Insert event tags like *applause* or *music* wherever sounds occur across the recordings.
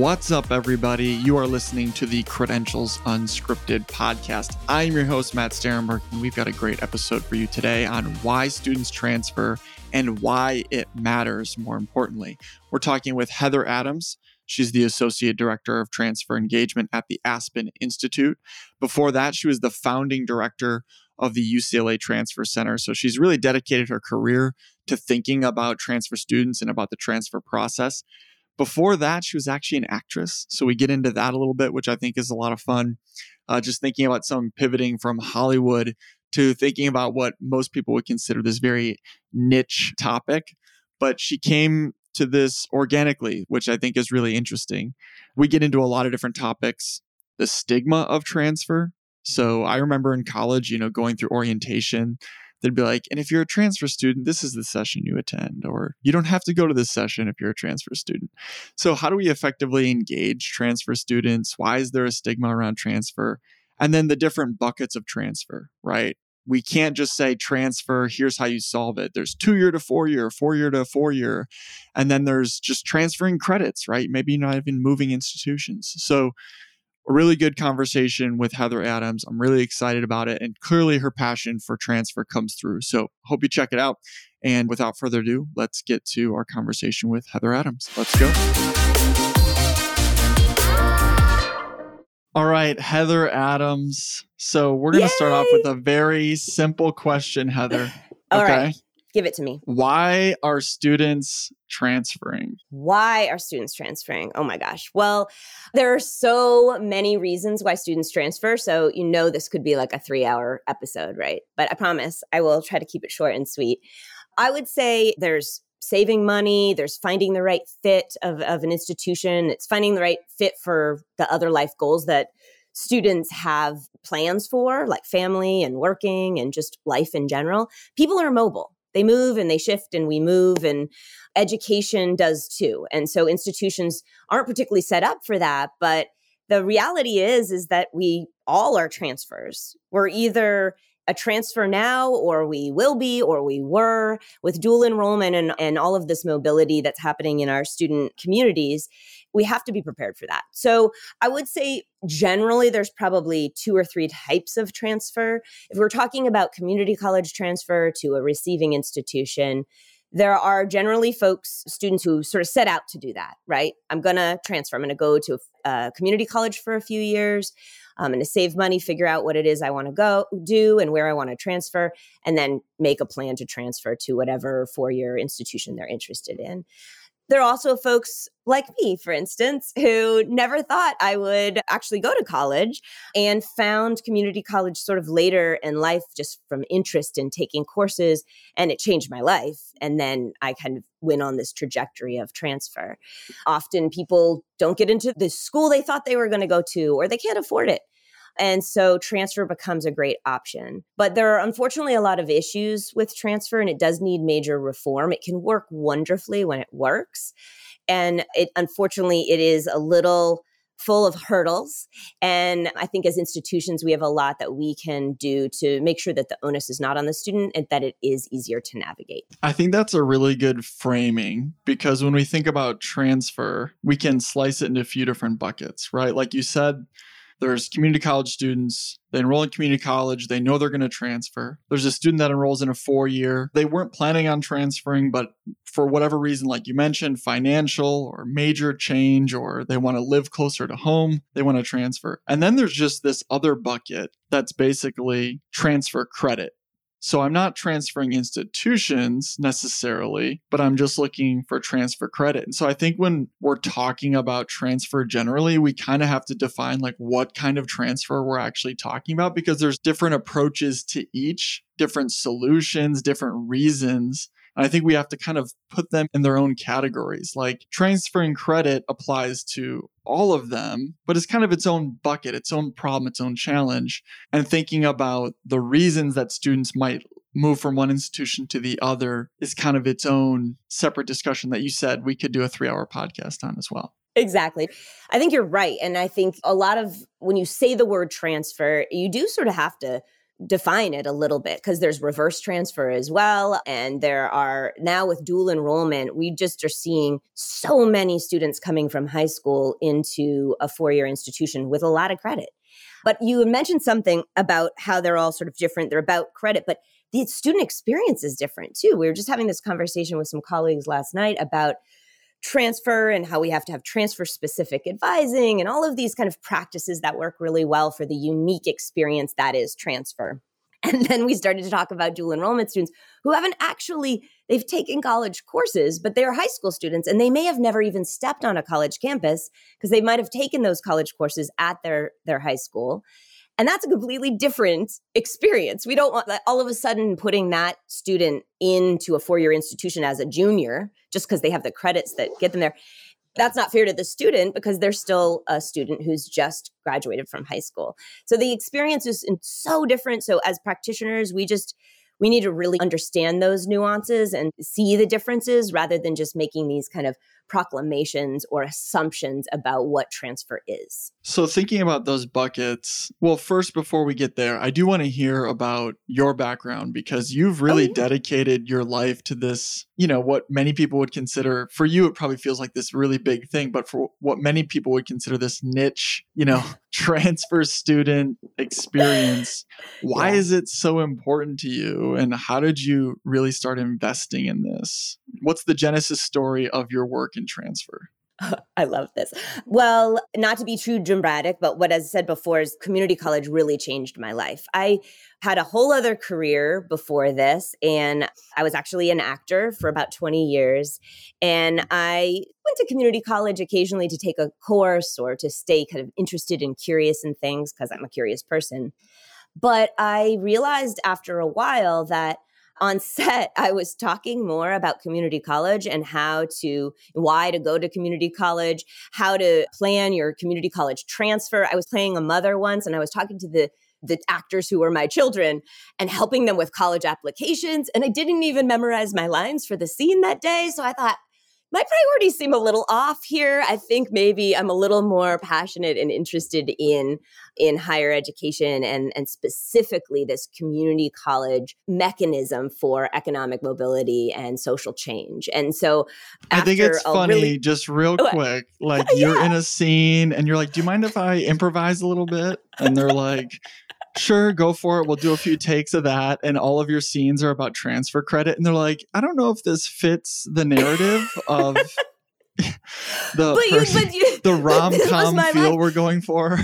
What's up, everybody? You are listening to the Credentials Unscripted podcast. I'm your host, Matt Sterenberg, and we've got a great episode for you today on why students transfer and why it matters, more importantly. We're talking with Heather Adams. She's the Associate Director of Transfer Engagement at the Aspen Institute. Before that, she was the founding director of the UCLA Transfer Center. So she's really dedicated her career to thinking about transfer students and about the transfer process. Before that, she was actually an actress. So we get into that a little bit, which I think is a lot of fun. Uh, just thinking about some pivoting from Hollywood to thinking about what most people would consider this very niche topic. But she came to this organically, which I think is really interesting. We get into a lot of different topics the stigma of transfer. So I remember in college, you know, going through orientation, they'd be like, and if you're a transfer student, this is the session you attend, or you don't have to go to this session if you're a transfer student. So, how do we effectively engage transfer students? Why is there a stigma around transfer? And then the different buckets of transfer, right? We can't just say transfer, here's how you solve it. There's two year to four year, four year to four year. And then there's just transferring credits, right? Maybe not even moving institutions. So, a really good conversation with Heather Adams. I'm really excited about it. And clearly her passion for transfer comes through. So hope you check it out. And without further ado, let's get to our conversation with Heather Adams. Let's go. All right, Heather Adams. So we're going to start off with a very simple question, Heather. Okay. Right. Give it to me. Why are students transferring? Why are students transferring? Oh my gosh. Well, there are so many reasons why students transfer. So, you know, this could be like a three hour episode, right? But I promise I will try to keep it short and sweet. I would say there's saving money, there's finding the right fit of, of an institution, it's finding the right fit for the other life goals that students have plans for, like family and working and just life in general. People are mobile they move and they shift and we move and education does too. And so institutions aren't particularly set up for that but the reality is is that we all are transfers. We're either a transfer now or we will be or we were with dual enrollment and, and all of this mobility that's happening in our student communities we have to be prepared for that so i would say generally there's probably two or three types of transfer if we're talking about community college transfer to a receiving institution there are generally folks, students who sort of set out to do that, right? I'm going to transfer. I'm going to go to a community college for a few years. Um, I'm going to save money, figure out what it is I want to go do and where I want to transfer, and then make a plan to transfer to whatever four year institution they're interested in. There are also folks like me, for instance, who never thought I would actually go to college and found community college sort of later in life just from interest in taking courses. And it changed my life. And then I kind of went on this trajectory of transfer. Often people don't get into the school they thought they were going to go to, or they can't afford it. And so transfer becomes a great option. But there are unfortunately a lot of issues with transfer and it does need major reform. It can work wonderfully when it works. And it unfortunately it is a little full of hurdles. And I think as institutions, we have a lot that we can do to make sure that the onus is not on the student and that it is easier to navigate. I think that's a really good framing because when we think about transfer, we can slice it into a few different buckets, right? Like you said, there's community college students. They enroll in community college. They know they're going to transfer. There's a student that enrolls in a four year. They weren't planning on transferring, but for whatever reason, like you mentioned, financial or major change, or they want to live closer to home, they want to transfer. And then there's just this other bucket that's basically transfer credit. So I'm not transferring institutions necessarily, but I'm just looking for transfer credit. And so I think when we're talking about transfer generally, we kind of have to define like what kind of transfer we're actually talking about because there's different approaches to each, different solutions, different reasons I think we have to kind of put them in their own categories. Like transferring credit applies to all of them, but it's kind of its own bucket, its own problem, its own challenge. And thinking about the reasons that students might move from one institution to the other is kind of its own separate discussion that you said we could do a three hour podcast on as well. Exactly. I think you're right. And I think a lot of when you say the word transfer, you do sort of have to define it a little bit because there's reverse transfer as well. And there are now with dual enrollment, we just are seeing so many students coming from high school into a four year institution with a lot of credit. But you mentioned something about how they're all sort of different. They're about credit, but the student experience is different too. We were just having this conversation with some colleagues last night about transfer and how we have to have transfer specific advising and all of these kind of practices that work really well for the unique experience that is transfer. *laughs* And then we started to talk about dual enrollment students who haven't actually they've taken college courses, but they're high school students and they may have never even stepped on a college campus because they might have taken those college courses at their their high school. And that's a completely different experience. We don't want that all of a sudden putting that student into a four year institution as a junior just because they have the credits that get them there. That's not fair to the student because they're still a student who's just graduated from high school. So the experience is so different. So as practitioners, we just we need to really understand those nuances and see the differences rather than just making these kind of proclamations or assumptions about what transfer is. So, thinking about those buckets, well, first, before we get there, I do want to hear about your background because you've really oh, yeah. dedicated your life to this, you know, what many people would consider, for you, it probably feels like this really big thing, but for what many people would consider this niche, you know, *laughs* transfer student experience. Why yeah. is it so important to you? And how did you really start investing in this? What's the genesis story of your work in transfer? *laughs* I love this. Well, not to be too dramatic, but what I said before is community college really changed my life. I had a whole other career before this, and I was actually an actor for about 20 years. And I went to community college occasionally to take a course or to stay kind of interested and curious in things because I'm a curious person. But I realized after a while that on set, *laughs* I was talking more about community college and how to, why to go to community college, how to plan your community college transfer. I was playing a mother once and I was talking to the the actors who were my children and helping them with college applications. And I didn't even memorize my lines for the scene that day. So I thought, my priorities seem a little off here. I think maybe I'm a little more passionate and interested in in higher education and and specifically this community college mechanism for economic mobility and social change. And so I think it's funny, really, just real quick, like *laughs* you're in a scene and you're like, "Do you mind if I improvise a little bit?" And they're like sure, go for it. We'll do a few takes of that. And all of your scenes are about transfer credit. And they're like, I don't know if this fits the narrative of *laughs* the, but you, but you, the *laughs* rom com feel life. we're going for.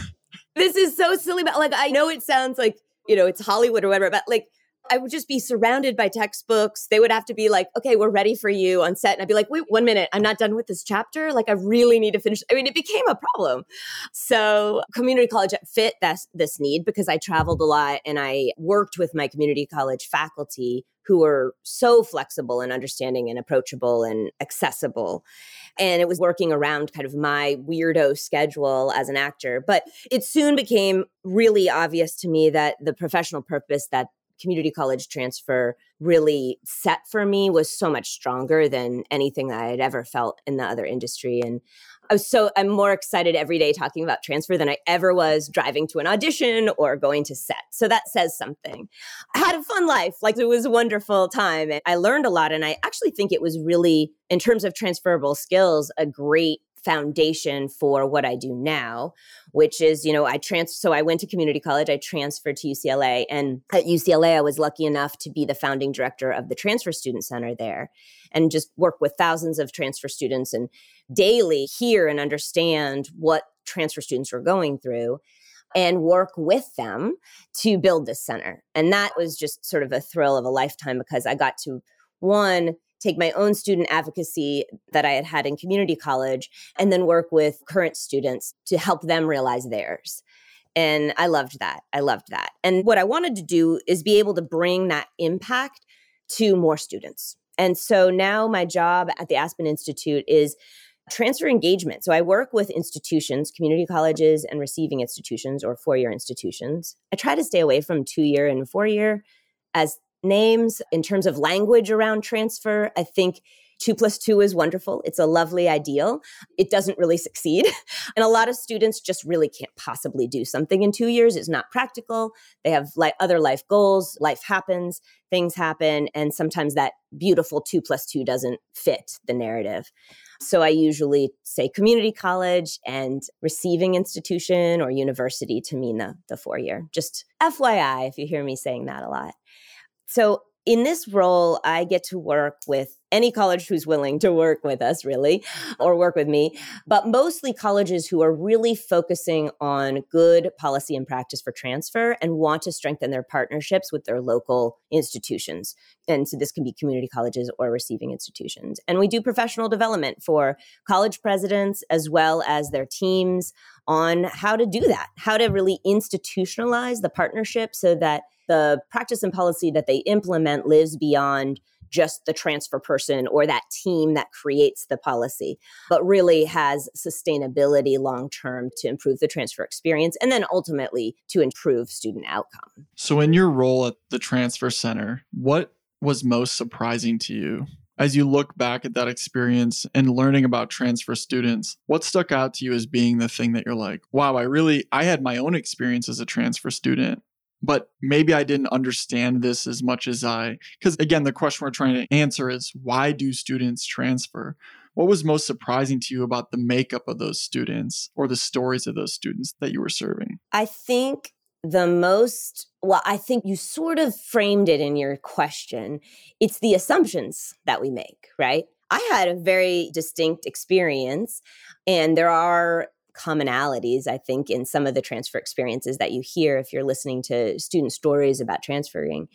This is so silly. But like, I know it sounds like, you know, it's Hollywood or whatever, but like, I would just be surrounded by textbooks. They would have to be like, okay, we're ready for you on set. And I'd be like, wait, one minute, I'm not done with this chapter. Like, I really need to finish. I mean, it became a problem. So, community college fit this, this need because I traveled a lot and I worked with my community college faculty who were so flexible and understanding and approachable and accessible. And it was working around kind of my weirdo schedule as an actor. But it soon became really obvious to me that the professional purpose that community college transfer really set for me was so much stronger than anything that I had ever felt in the other industry. And I was so I'm more excited every day talking about transfer than I ever was driving to an audition or going to set. So that says something. I had a fun life. Like it was a wonderful time and I learned a lot and I actually think it was really in terms of transferable skills a great foundation for what I do now, which is, you know, I trans so I went to community college, I transferred to UCLA and at UCLA I was lucky enough to be the founding director of the transfer student center there and just work with thousands of transfer students and daily hear and understand what transfer students were going through and work with them to build this center. And that was just sort of a thrill of a lifetime because I got to one take my own student advocacy that I had had in community college, and then work with current students to help them realize theirs. And I loved that. I loved that. And what I wanted to do is be able to bring that impact to more students. And so now my job at the Aspen Institute is transfer engagement. So I work with institutions, community colleges, and receiving institutions or four year institutions. I try to stay away from two year and four year as names in terms of language around transfer. I think Two plus two is wonderful. It's a lovely ideal. It doesn't really succeed. *laughs* And a lot of students just really can't possibly do something in two years. It's not practical. They have like other life goals. Life happens, things happen. And sometimes that beautiful two plus two doesn't fit the narrative. So I usually say community college and receiving institution or university to mean the, the four year. Just FYI, if you hear me saying that a lot. So in this role, I get to work with any college who's willing to work with us, really, or work with me, but mostly colleges who are really focusing on good policy and practice for transfer and want to strengthen their partnerships with their local institutions. And so this can be community colleges or receiving institutions. And we do professional development for college presidents as well as their teams on how to do that, how to really institutionalize the partnership so that the practice and policy that they implement lives beyond just the transfer person or that team that creates the policy, but really has sustainability long term to improve the transfer experience and then ultimately to improve student outcome. So, in your role at the Transfer Center, what was most surprising to you? As you look back at that experience and learning about transfer students, what stuck out to you as being the thing that you're like, wow, I really, I had my own experience as a transfer student but maybe I didn't understand this as much as I, because again, the question we're trying to answer is why do students transfer? What was most surprising to you about the makeup of those students or the stories of those students that you were serving? I think the most, well, I think you sort of framed it in your question. It's the assumptions that we make, right? I had a very distinct experience, and there are commonalities, I think, in some of the transfer experiences that you hear if you're listening to student stories about transferring.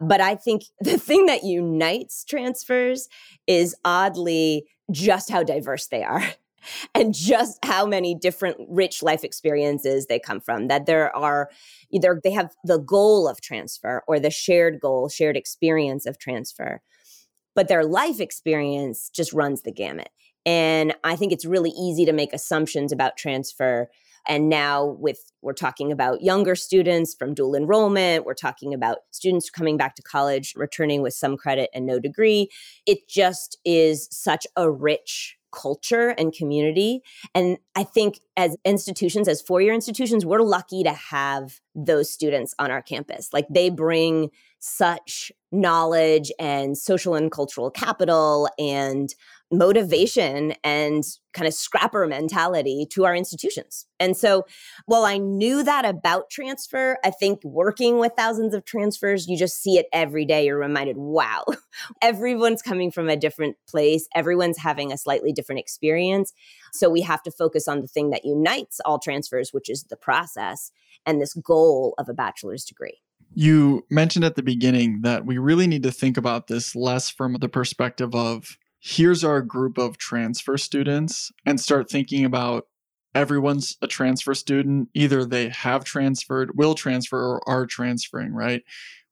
But I think *laughs* the thing that unites transfers is oddly just how diverse they are *laughs* and just how many different rich life experiences they come from. That there are either they have the goal of transfer or the shared goal, shared experience of transfer, but their life experience just runs the gamut. And I think it's really easy to make assumptions about transfer. And now, with we're talking about younger students from dual enrollment, we're talking about students coming back to college, returning with some credit and no degree. It just is such a rich culture and community. And I think as institutions, as four year institutions, we're lucky to have those students on our campus. Like they bring such knowledge and social and cultural capital and motivation and kind of scrapper mentality to our institutions. And so, while I knew that about transfer, I think working with thousands of transfers, you just see it every day. You're reminded, wow, *laughs* everyone's coming from a different place, everyone's having a slightly different experience. So, we have to focus on the thing that unites all transfers, which is the process and this goal of a bachelor's degree. You mentioned at the beginning that we really need to think about this less from the perspective of here's our group of transfer students and start thinking about everyone's a transfer student. Either they have transferred, will transfer, or are transferring, right?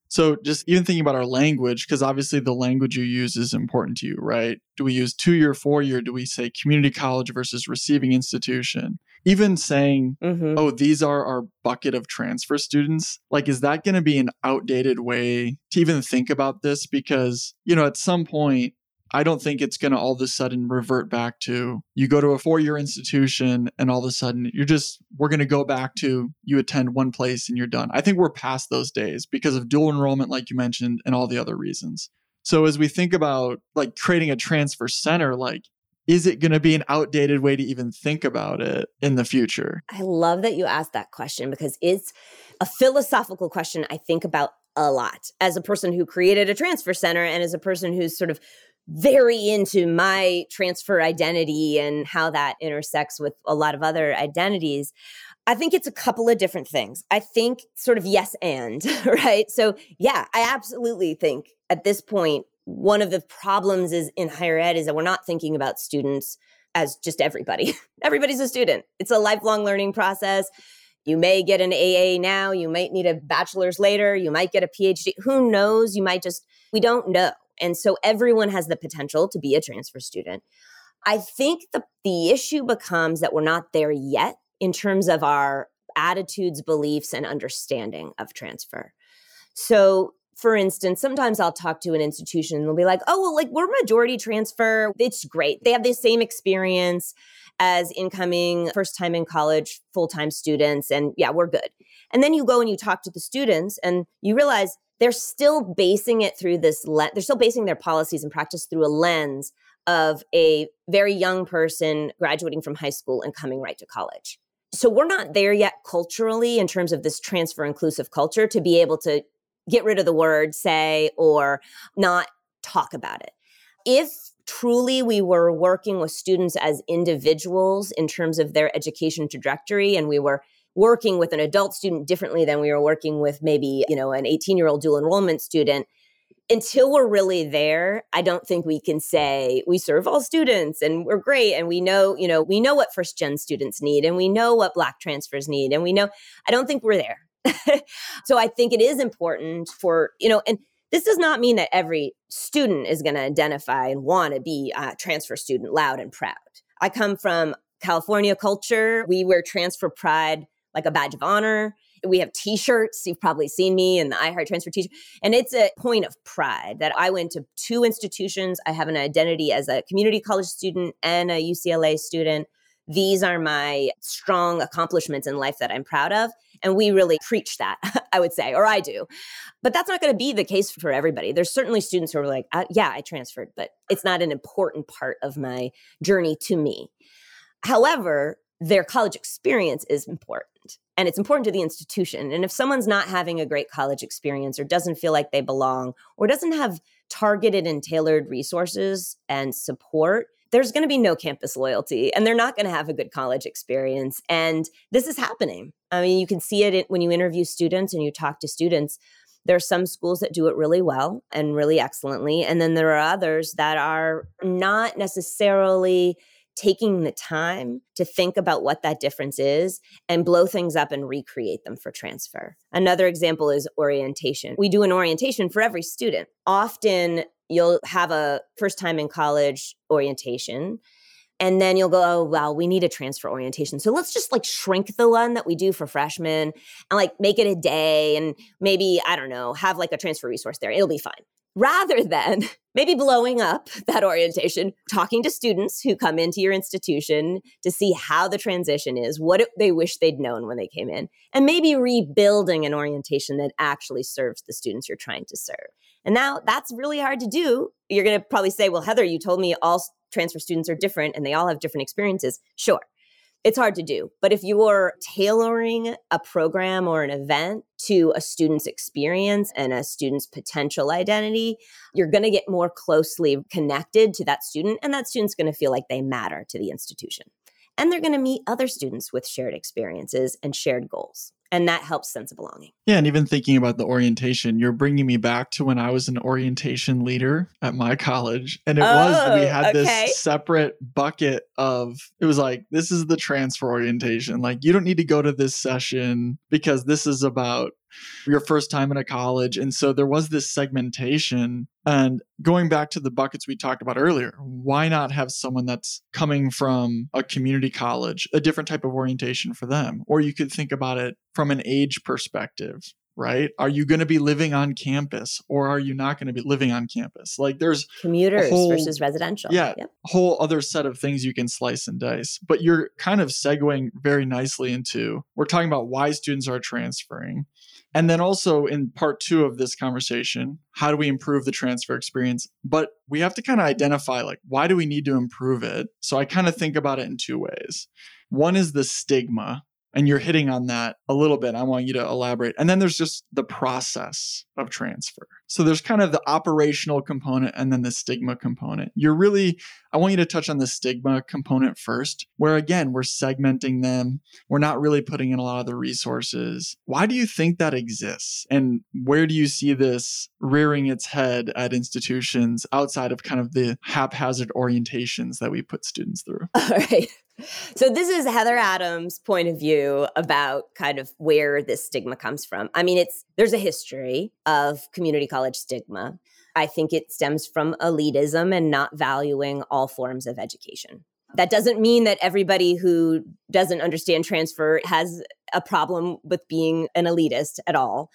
So just even thinking about our language, because obviously the language you use is important to you, right? Do we use two year, four year? Do we say community college versus receiving institution? Even saying, mm-hmm. oh, these are our bucket of transfer students, like, is that going to be an outdated way to even think about this? Because, you know, at some point, I don't think it's going to all of a sudden revert back to you go to a four year institution and all of a sudden you're just, we're going to go back to you attend one place and you're done. I think we're past those days because of dual enrollment, like you mentioned, and all the other reasons. So as we think about like creating a transfer center, like, is it going to be an outdated way to even think about it in the future? I love that you asked that question because it's a philosophical question I think about a lot as a person who created a transfer center and as a person who's sort of very into my transfer identity and how that intersects with a lot of other identities. I think it's a couple of different things. I think sort of yes and, *laughs* right? So, yeah, I absolutely think at this point, one of the problems is in higher ed is that we're not thinking about students as just everybody. *laughs* Everybody's a student. It's a lifelong learning process. You may get an AA now, you might need a bachelor's later, you might get a PhD. Who knows? You might just, we don't know. And so everyone has the potential to be a transfer student. I think the, the issue becomes that we're not there yet in terms of our attitudes, beliefs, and understanding of transfer. So for instance, sometimes I'll talk to an institution and they'll be like, oh, well, like we're majority transfer. It's great. They have the same experience as incoming first time in college full time students. And yeah, we're good. And then you go and you talk to the students and you realize they're still basing it through this lens. They're still basing their policies and practice through a lens of a very young person graduating from high school and coming right to college. So we're not there yet culturally in terms of this transfer inclusive culture to be able to get rid of the word, say, or not talk about it. If truly we were working with students as individuals in terms of their education trajectory and we were working with an adult student differently than we were working with maybe, you know, an 18 year old dual enrollment student, until we're really there, I don't think we can say we serve all students and we're great and we know, you know, we know what first gen students need and we know what black transfers need and we know I don't think we're there. *laughs* so I think it is important for, you know, and this does not mean that every student is going to identify and want to be a transfer student loud and proud. I come from California culture. We wear transfer pride like a badge of honor. We have t-shirts. You've probably seen me in the I Heart Transfer t-shirt. And it's a point of pride that I went to two institutions. I have an identity as a community college student and a UCLA student. These are my strong accomplishments in life that I'm proud of. And we really preach that, *laughs* I would say, or I do. But that's not going to be the case for everybody. There's certainly students who are like, uh, yeah, I transferred, but it's not an important part of my journey to me. However, their college experience is important and it's important to the institution. And if someone's not having a great college experience or doesn't feel like they belong or doesn't have targeted and tailored resources and support, there's going to be no campus loyalty and they're not going to have a good college experience. And this is happening. I mean, you can see it when you interview students and you talk to students. There are some schools that do it really well and really excellently. And then there are others that are not necessarily taking the time to think about what that difference is and blow things up and recreate them for transfer. Another example is orientation. We do an orientation for every student. Often you'll have a first time in college orientation and then you'll go oh well we need a transfer orientation so let's just like shrink the one that we do for freshmen and like make it a day and maybe i don't know have like a transfer resource there it'll be fine rather than *laughs* maybe blowing up that orientation, talking to students who come into your institution to see how the transition is, what they wish they'd known when they came in, and maybe rebuilding an orientation that actually serves the students you're trying to serve. And now that's really hard to do. You're going to probably say, well, Heather, you told me all transfer students are different and they all have different experiences. Sure it's hard to do. But if you're tailoring a program or an event to a student's experience and a student's potential identity, you're going to get more closely connected to that student, and that student's going to feel like they matter to the institution. And they're going to meet other students with shared experiences and shared goals and that helps sense of belonging. Yeah, and even thinking about the orientation, you're bringing me back to when I was an orientation leader at my college, and it oh, was we oh, had okay. this separate bucket of it was like this is the transfer orientation. Like you don't need to go to this session because this is about your first time in a college. And so there was this segmentation. And going back to the buckets we talked about earlier, why not have someone that's coming from a community college, a different type of orientation for them? Or you could think about it from an age perspective right? Are you going to be living on campus or are you not going to be living on campus? Like there's commuters whole, versus residential. Yeah. Yep. Whole other set of things you can slice and dice. But you're kind of segueing very nicely into we're talking about why students are transferring. And then also in part two of this conversation, how do we improve the transfer experience? But we have to kind of identify like, why do we need to improve it? So I kind of think about it in two ways. One is the stigma and you're hitting on that a little bit. I want you to elaborate. And then there's just the process of transfer. So there's kind of the operational component and then the stigma component. You're really, I want you to touch on the stigma component first, where again, we're segmenting them. We're not really putting in a lot of the resources. Why do you think that exists? And where do you see this rearing its head at institutions outside of kind of the haphazard orientations that we put students through? *laughs* All right. So this is Heather Adams' point of view about kind of where this stigma comes from. I mean, it's there's a history of community college stigma. I think it stems from elitism and not valuing all forms of education. That doesn't mean that everybody who doesn't understand transfer has a problem with being an elitist at all.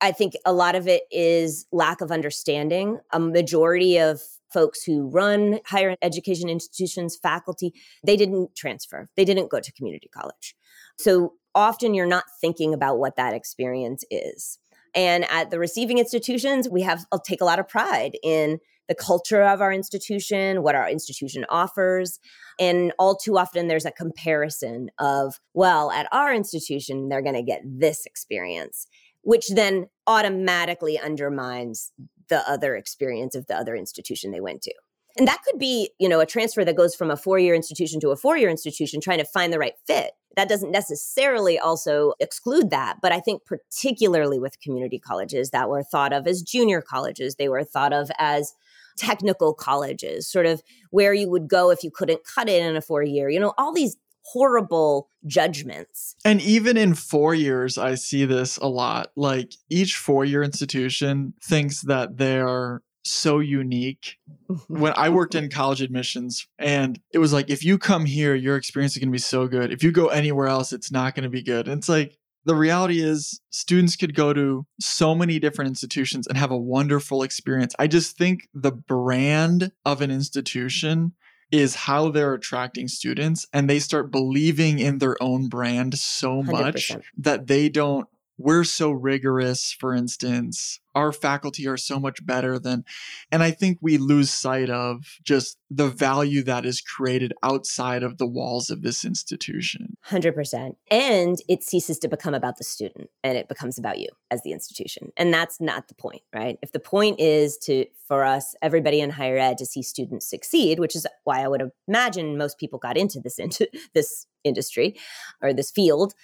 I think a lot of it is lack of understanding. A majority of folks who run higher education institutions, faculty, they didn't transfer, they didn't go to community college. So often you're not thinking about what that experience is. And at the receiving institutions, we have I'll take a lot of pride in the culture of our institution, what our institution offers. And all too often, there's a comparison of, well, at our institution, they're going to get this experience, which then automatically undermines the other experience of the other institution they went to. And that could be, you know, a transfer that goes from a four-year institution to a four-year institution trying to find the right fit. That doesn't necessarily also exclude that, but I think particularly with community colleges that were thought of as junior colleges, they were thought of as technical colleges, sort of where you would go if you couldn't cut it in a four year, you know, all these horrible judgments. And even in four years, I see this a lot. Like each four year institution thinks that they're so unique. *laughs* when I worked in college admissions, and it was like, if you come here, your experience is going to be so good. If you go anywhere else, it's not going to be good. And it's like, the reality is students could go to so many different institutions and have a wonderful experience. I just think the brand of an institution is how they're attracting students and they start believing in their own brand so much 100%. that they don't we're so rigorous, for instance. Our faculty are so much better than, and I think we lose sight of just the value that is created outside of the walls of this institution. 100%. And it ceases to become about the student and it becomes about you as the institution. And that's not the point, right? If the point is to, for us, everybody in higher ed to see students succeed, which is why I would imagine most people got into this, *laughs* into this industry or this field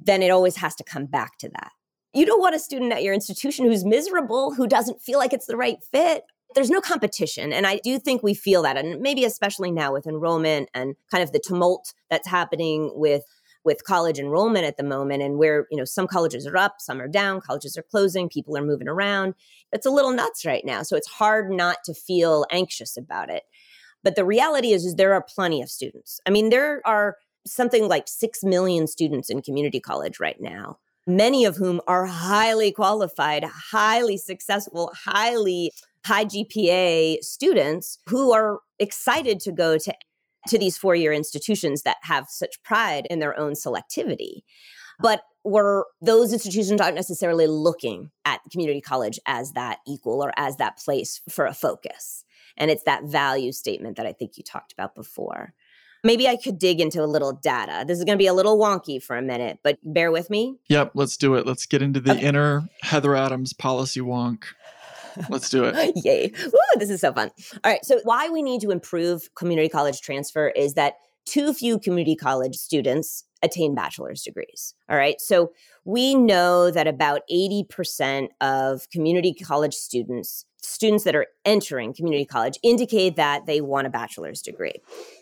then it always has to come back to that. You don't want a student at your institution who's miserable, who doesn't feel like it's the right fit. There's no competition. And I do think we feel that. And maybe especially now with enrollment and kind of the tumult that's happening with with college enrollment at the moment and where you know some colleges are up some are down colleges are closing people are moving around it's a little nuts right now so it's hard not to feel anxious about it but the reality is is there are plenty of students i mean there are something like 6 million students in community college right now, many of whom are highly qualified, highly successful, highly high GPA students who are excited to go to to these four-year institutions that have such pride in their own selectivity. But were those institutions aren't necessarily looking at community college as that equal or as that place for a focus. And it's that value statement that I think you talked about before. Maybe I could dig into a little data. This is going to be a little wonky for a minute, but bear with me. Yep, let's do it. Let's get into the okay. inner Heather Adams policy wonk. Let's do it. *laughs* Yay. Woo, this is so fun. All right. So, why we need to improve community college transfer is that too few community college students attain bachelor's degrees. All right. So, we know that about 80% of community college students students that are entering community college indicate that they want a bachelor's degree.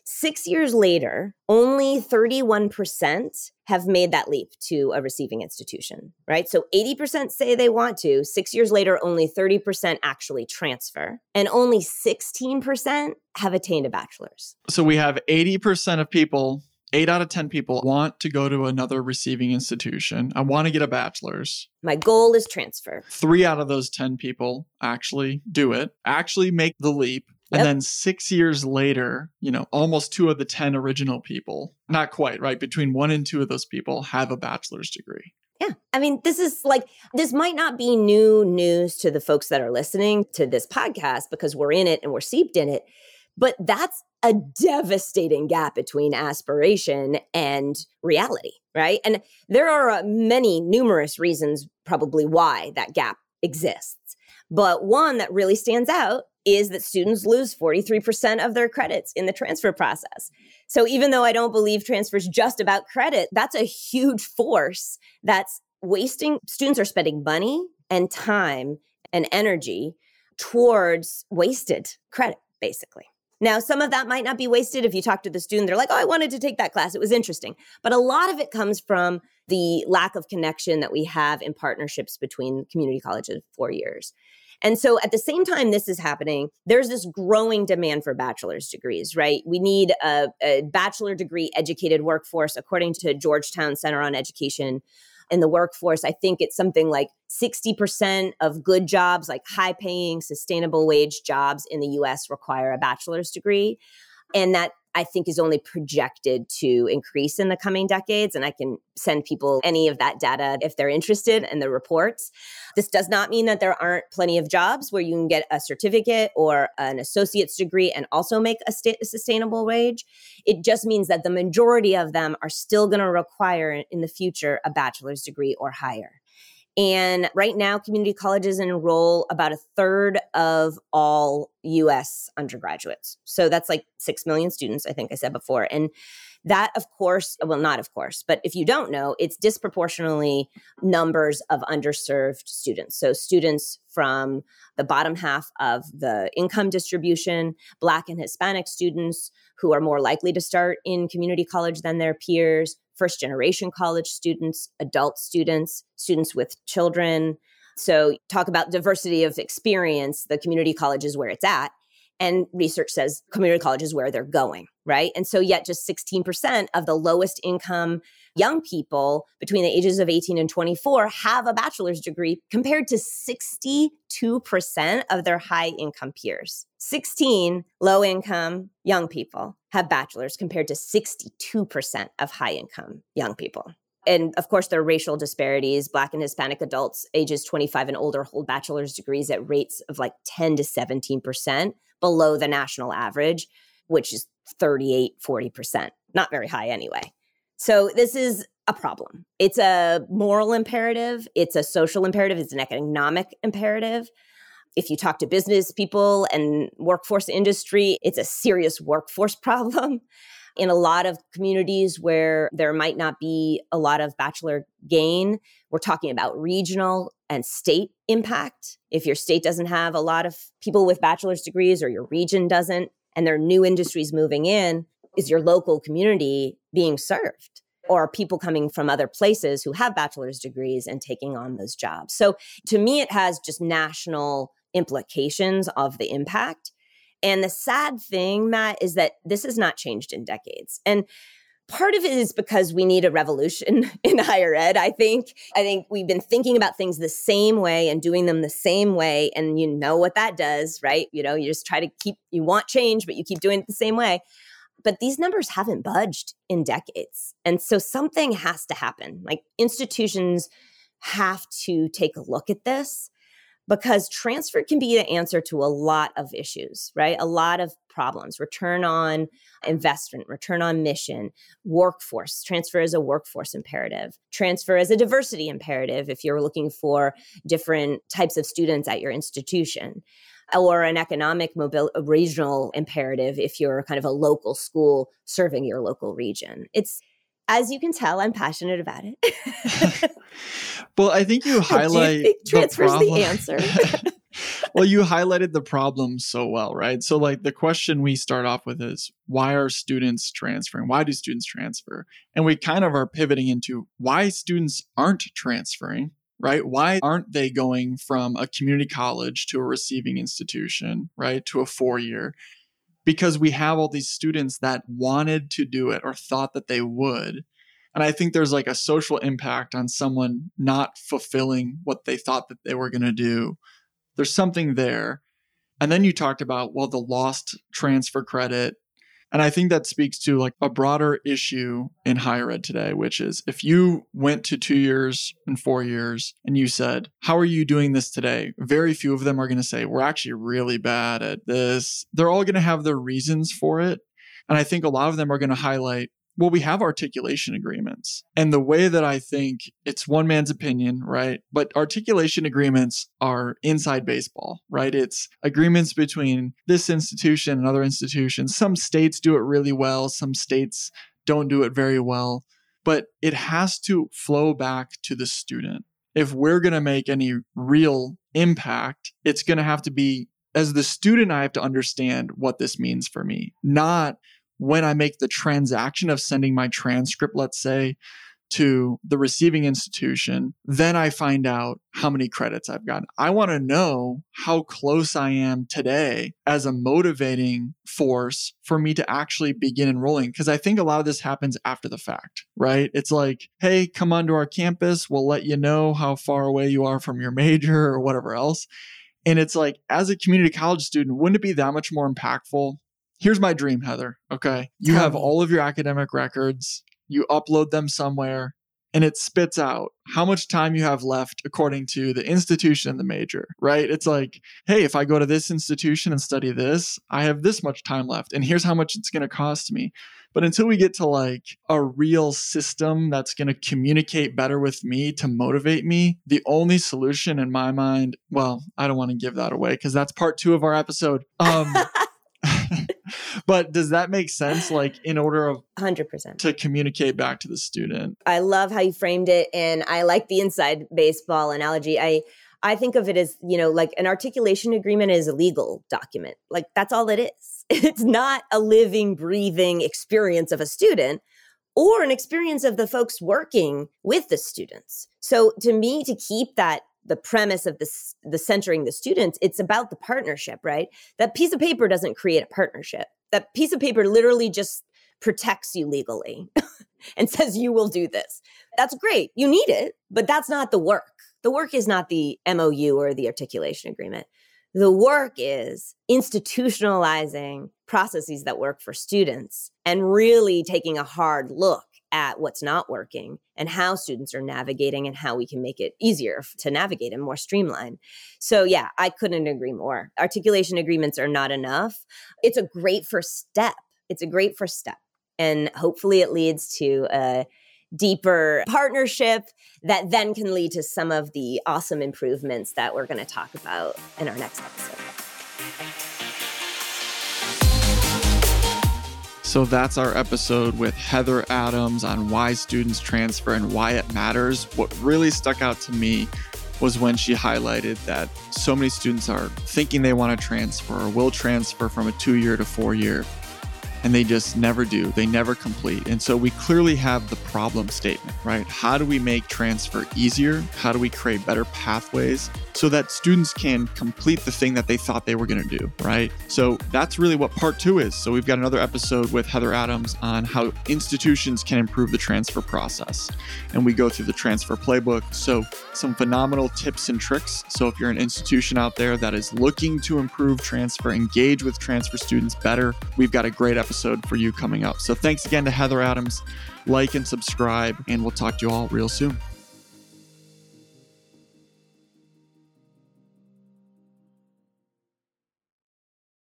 Six years later, only 31% have made that leap to a receiving institution, right? So 80% say they want to. Six years later, only 30% actually transfer, and only 16% have attained a bachelor's. So we have 80% of people eight out of 10 people want to go to another receiving institution. I want to get a bachelor's. My goal is transfer. Three out of those 10 people actually do it, actually make the leap. Yep. And then six years later, you know, almost two of the 10 original people, not quite, right? Between one and two of those people have a bachelor's degree. Yeah. I mean, this is like, this might not be new news to the folks that are listening to this podcast because we're in it and we're seeped in it. But that's a devastating gap between aspiration and reality, right? And there are uh, many, numerous reasons probably why that gap exists. But one that really stands out is that students lose 43% of their credits in the transfer process. So even though I don't believe transfer is just about credit, that's a huge force that's wasting. Students are spending money and time and energy towards wasted credit, basically. Now, some of that might not be wasted if you talk to the student. They're like, oh, I wanted to take that class. It was interesting. But a lot of it comes from the lack of connection that we have in partnerships between community colleges four years. And so at the same time this is happening, there's this growing demand for bachelor's degrees, right? We need a, a bachelor degree educated workforce, according to Georgetown Center on Education in the workforce. I think it's something like 60% of good jobs, like high paying, sustainable wage jobs in the US, require a bachelor's degree. And that I think is only projected to increase in the coming decades. And I can send people any of that data if they're interested in the reports. This does not mean that there aren't plenty of jobs where you can get a certificate or an associate's degree and also make a, sta- a sustainable wage. It just means that the majority of them are still going to require in the future a bachelor's degree or higher. And right now, community colleges enroll about a third of all US undergraduates. So that's like 6 million students, I think I said before. And that, of course, well, not of course, but if you don't know, it's disproportionately numbers of underserved students. So students from the bottom half of the income distribution, Black and Hispanic students who are more likely to start in community college than their peers, first generation college students, adult students, students with children. So, talk about diversity of experience. The community college is where it's at. And research says community college is where they're going, right? And so, yet just 16% of the lowest income young people between the ages of 18 and 24 have a bachelor's degree compared to 62% of their high income peers. 16 low income young people have bachelors compared to 62% of high income young people. And of course, there are racial disparities. Black and Hispanic adults ages 25 and older hold bachelor's degrees at rates of like 10 to 17% below the national average, which is 38, 40%. Not very high anyway. So this is a problem. It's a moral imperative, it's a social imperative, it's an economic imperative. If you talk to business people and workforce industry, it's a serious workforce *laughs* problem. In a lot of communities where there might not be a lot of bachelor gain, we're talking about regional and state impact. If your state doesn't have a lot of people with bachelor's degrees or your region doesn't, and there are new industries moving in, is your local community being served? Or people coming from other places who have bachelor's degrees and taking on those jobs? So to me, it has just national implications of the impact. And the sad thing, Matt, is that this has not changed in decades. And part of it is because we need a revolution *laughs* in higher ed i think i think we've been thinking about things the same way and doing them the same way and you know what that does right you know you just try to keep you want change but you keep doing it the same way but these numbers haven't budged in decades. And so something has to happen. Like institutions have to take a look at this because transfer can be the answer to a lot of issues, right? A lot of problems. Return on investment, return on mission, workforce. Transfer is a workforce imperative. Transfer is a diversity imperative if you're looking for different types of students at your institution or an economic mobile regional imperative if you're kind of a local school serving your local region. It's as you can tell, I'm passionate about it. *laughs* well, I think you *laughs* highlight you transfers the, the answer. *laughs* well, you highlighted the problem so well, right? So, like, the question we start off with is why are students transferring? Why do students transfer? And we kind of are pivoting into why students aren't transferring right? Why aren't they going from a community college to a receiving institution, right? To a four year? Because we have all these students that wanted to do it or thought that they would. And I think there's like a social impact on someone not fulfilling what they thought that they were going to do. There's something there. And then you talked about, well, the lost transfer credit and I think that speaks to like a broader issue in higher ed today, which is if you went to two years and four years and you said, How are you doing this today? Very few of them are going to say, We're actually really bad at this. They're all going to have their reasons for it. And I think a lot of them are going to highlight well, we have articulation agreements. And the way that I think it's one man's opinion, right? But articulation agreements are inside baseball, right? It's agreements between this institution and other institutions. Some states do it really well, some states don't do it very well, but it has to flow back to the student. If we're going to make any real impact, it's going to have to be as the student, I have to understand what this means for me, not when I make the transaction of sending my transcript, let's say, to the receiving institution, then I find out how many credits I've gotten. I want to know how close I am today as a motivating force for me to actually begin enrolling. Because I think a lot of this happens after the fact, right? It's like, hey, come onto our campus. We'll let you know how far away you are from your major or whatever else. And it's like, as a community college student, wouldn't it be that much more impactful? Here's my dream, Heather. Okay. You have all of your academic records you upload them somewhere, and it spits out how much time you have left according to the institution and the major, right? It's like, hey, if I go to this institution and study this, I have this much time left, and here's how much it's going to cost me. But until we get to like a real system that's going to communicate better with me to motivate me, the only solution in my mind, well, I don't want to give that away because that's part two of our episode. Um, *laughs* *laughs* but does that make sense like in order of 100% to communicate back to the student? I love how you framed it and i like the inside baseball analogy. I i think of it as you know like an articulation agreement is a legal document. Like that's all it is. *laughs* It's not a living breathing experience of a student or an experience of the folks working with the students. So to me to keep that the premise of this the centering the students it's about the partnership right? That piece of paper doesn't create a partnership. That piece of paper literally just protects you legally *laughs* and says you will do this. That's great. You need it but that's not the work. The work is not the mou or the articulation agreement. The work is institutionalizing processes that work for students and really taking a hard look at what's not working and how students are navigating and how we can make it easier to navigate and more streamlined. So, yeah, I couldn't agree more. Articulation agreements are not enough. It's a great first step. It's a great first step. And hopefully, it leads to a deeper partnership that then can lead to some of the awesome improvements that we're going to talk about in our next episode. So that's our episode with Heather Adams on why students transfer and why it matters. What really stuck out to me was when she highlighted that so many students are thinking they want to transfer or will transfer from a two year to four year and they just never do. They never complete. And so we clearly have the problem statement, right? How do we make transfer easier? How do we create better pathways so that students can complete the thing that they thought they were going to do, right? So that's really what part two is. So we've got another episode with Heather Adams on how institutions can improve the transfer process. And we go through the transfer playbook. So some phenomenal tips and tricks. So if you're an institution out there that is looking to improve transfer, engage with transfer students better, we've got a great episode for you coming up. So thanks again to Heather Adams. Like and subscribe, and we'll talk to you all real soon.